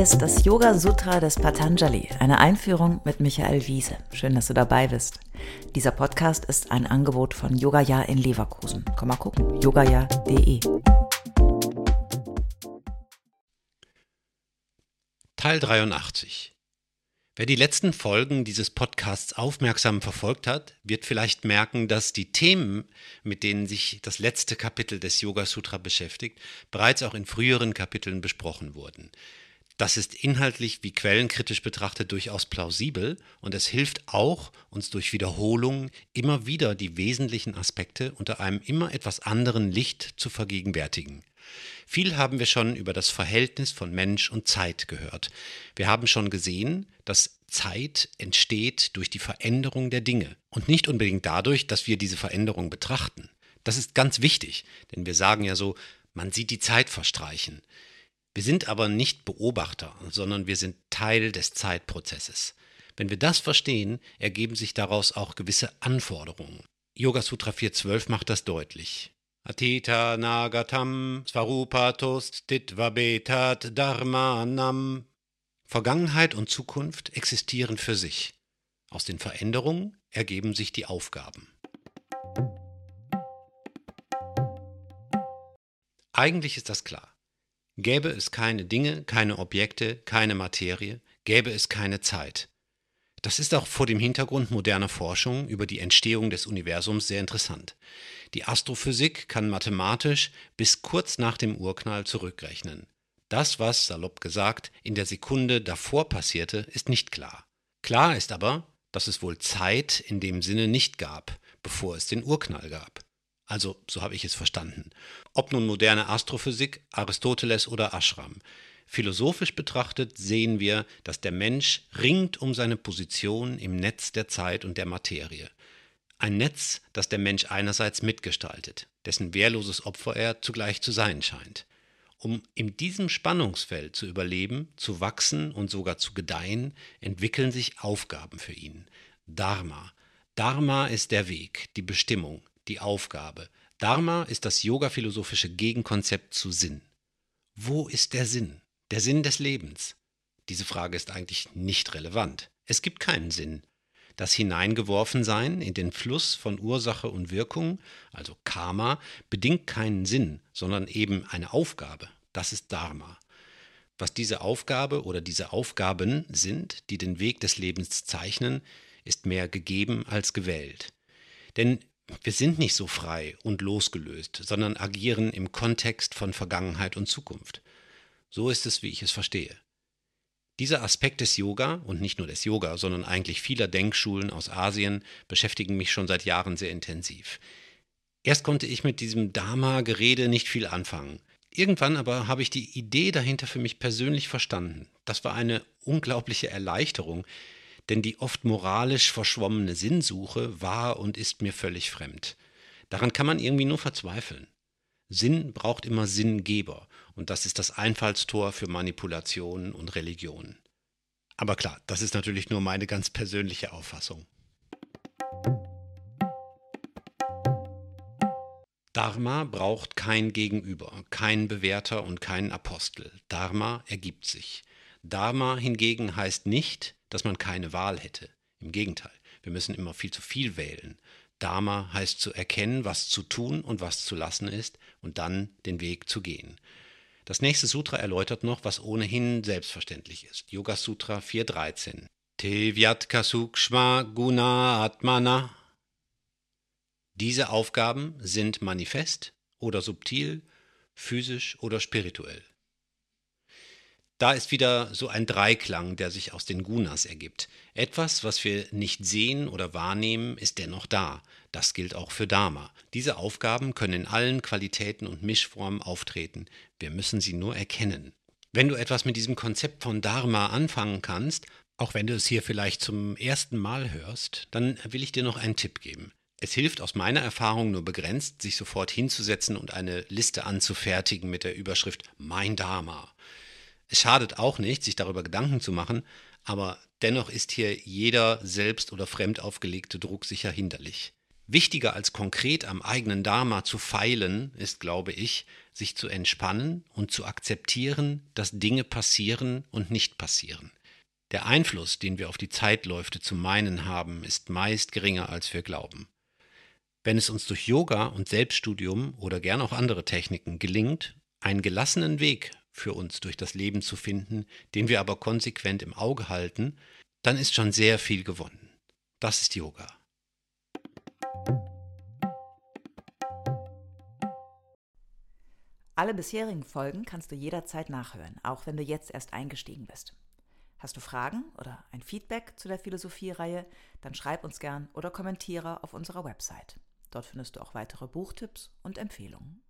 Ist das Yoga Sutra des Patanjali, eine Einführung mit Michael Wiese. Schön, dass du dabei bist. Dieser Podcast ist ein Angebot von Yogaya in Leverkusen. Komm mal gucken, yogaya.de. Teil 83 Wer die letzten Folgen dieses Podcasts aufmerksam verfolgt hat, wird vielleicht merken, dass die Themen, mit denen sich das letzte Kapitel des Yoga Sutra beschäftigt, bereits auch in früheren Kapiteln besprochen wurden. Das ist inhaltlich wie quellenkritisch betrachtet durchaus plausibel und es hilft auch, uns durch Wiederholung immer wieder die wesentlichen Aspekte unter einem immer etwas anderen Licht zu vergegenwärtigen. Viel haben wir schon über das Verhältnis von Mensch und Zeit gehört. Wir haben schon gesehen, dass Zeit entsteht durch die Veränderung der Dinge und nicht unbedingt dadurch, dass wir diese Veränderung betrachten. Das ist ganz wichtig, denn wir sagen ja so, man sieht die Zeit verstreichen. Wir sind aber nicht Beobachter, sondern wir sind Teil des Zeitprozesses. Wenn wir das verstehen, ergeben sich daraus auch gewisse Anforderungen. Yoga Sutra 4.12 macht das deutlich. Atita Nagatam Svarupatost Ditvabetat Dharmanam. Vergangenheit und Zukunft existieren für sich. Aus den Veränderungen ergeben sich die Aufgaben. Eigentlich ist das klar. Gäbe es keine Dinge, keine Objekte, keine Materie, gäbe es keine Zeit. Das ist auch vor dem Hintergrund moderner Forschung über die Entstehung des Universums sehr interessant. Die Astrophysik kann mathematisch bis kurz nach dem Urknall zurückrechnen. Das, was, salopp gesagt, in der Sekunde davor passierte, ist nicht klar. Klar ist aber, dass es wohl Zeit in dem Sinne nicht gab, bevor es den Urknall gab. Also, so habe ich es verstanden. Ob nun moderne Astrophysik, Aristoteles oder Ashram. Philosophisch betrachtet sehen wir, dass der Mensch ringt um seine Position im Netz der Zeit und der Materie. Ein Netz, das der Mensch einerseits mitgestaltet, dessen wehrloses Opfer er zugleich zu sein scheint. Um in diesem Spannungsfeld zu überleben, zu wachsen und sogar zu gedeihen, entwickeln sich Aufgaben für ihn. Dharma. Dharma ist der Weg, die Bestimmung, die Aufgabe. Dharma ist das yoga-philosophische Gegenkonzept zu Sinn. Wo ist der Sinn? Der Sinn des Lebens? Diese Frage ist eigentlich nicht relevant. Es gibt keinen Sinn. Das Hineingeworfensein in den Fluss von Ursache und Wirkung, also Karma, bedingt keinen Sinn, sondern eben eine Aufgabe. Das ist Dharma. Was diese Aufgabe oder diese Aufgaben sind, die den Weg des Lebens zeichnen, ist mehr gegeben als gewählt. Denn wir sind nicht so frei und losgelöst, sondern agieren im Kontext von Vergangenheit und Zukunft. So ist es, wie ich es verstehe. Dieser Aspekt des Yoga und nicht nur des Yoga, sondern eigentlich vieler Denkschulen aus Asien beschäftigen mich schon seit Jahren sehr intensiv. Erst konnte ich mit diesem Dharma-Gerede nicht viel anfangen. Irgendwann aber habe ich die Idee dahinter für mich persönlich verstanden. Das war eine unglaubliche Erleichterung, denn die oft moralisch verschwommene Sinnsuche war und ist mir völlig fremd. Daran kann man irgendwie nur verzweifeln. Sinn braucht immer Sinngeber. Und das ist das Einfallstor für Manipulationen und Religionen. Aber klar, das ist natürlich nur meine ganz persönliche Auffassung. Dharma braucht kein Gegenüber, keinen Bewerter und keinen Apostel. Dharma ergibt sich. Dharma hingegen heißt nicht, dass man keine Wahl hätte. Im Gegenteil, wir müssen immer viel zu viel wählen. Dharma heißt zu erkennen, was zu tun und was zu lassen ist und dann den Weg zu gehen. Das nächste Sutra erläutert noch, was ohnehin selbstverständlich ist. Yoga Sutra 4.13. Tevyatka Sukshma Guna Atmana. Diese Aufgaben sind manifest oder subtil, physisch oder spirituell. Da ist wieder so ein Dreiklang, der sich aus den Gunas ergibt. Etwas, was wir nicht sehen oder wahrnehmen, ist dennoch da. Das gilt auch für Dharma. Diese Aufgaben können in allen Qualitäten und Mischformen auftreten. Wir müssen sie nur erkennen. Wenn du etwas mit diesem Konzept von Dharma anfangen kannst, auch wenn du es hier vielleicht zum ersten Mal hörst, dann will ich dir noch einen Tipp geben. Es hilft aus meiner Erfahrung nur begrenzt, sich sofort hinzusetzen und eine Liste anzufertigen mit der Überschrift Mein Dharma. Es schadet auch nicht, sich darüber Gedanken zu machen, aber dennoch ist hier jeder selbst oder fremd aufgelegte Druck sicher hinderlich. Wichtiger als konkret am eigenen Dharma zu feilen, ist, glaube ich, sich zu entspannen und zu akzeptieren, dass Dinge passieren und nicht passieren. Der Einfluss, den wir auf die Zeitläufe zu meinen haben, ist meist geringer, als wir glauben. Wenn es uns durch Yoga und Selbststudium oder gern auch andere Techniken gelingt, einen gelassenen Weg für uns durch das Leben zu finden, den wir aber konsequent im Auge halten, dann ist schon sehr viel gewonnen. Das ist Yoga. Alle bisherigen Folgen kannst du jederzeit nachhören, auch wenn du jetzt erst eingestiegen bist. Hast du Fragen oder ein Feedback zu der Philosophie-Reihe, dann schreib uns gern oder kommentiere auf unserer Website. Dort findest du auch weitere Buchtipps und Empfehlungen.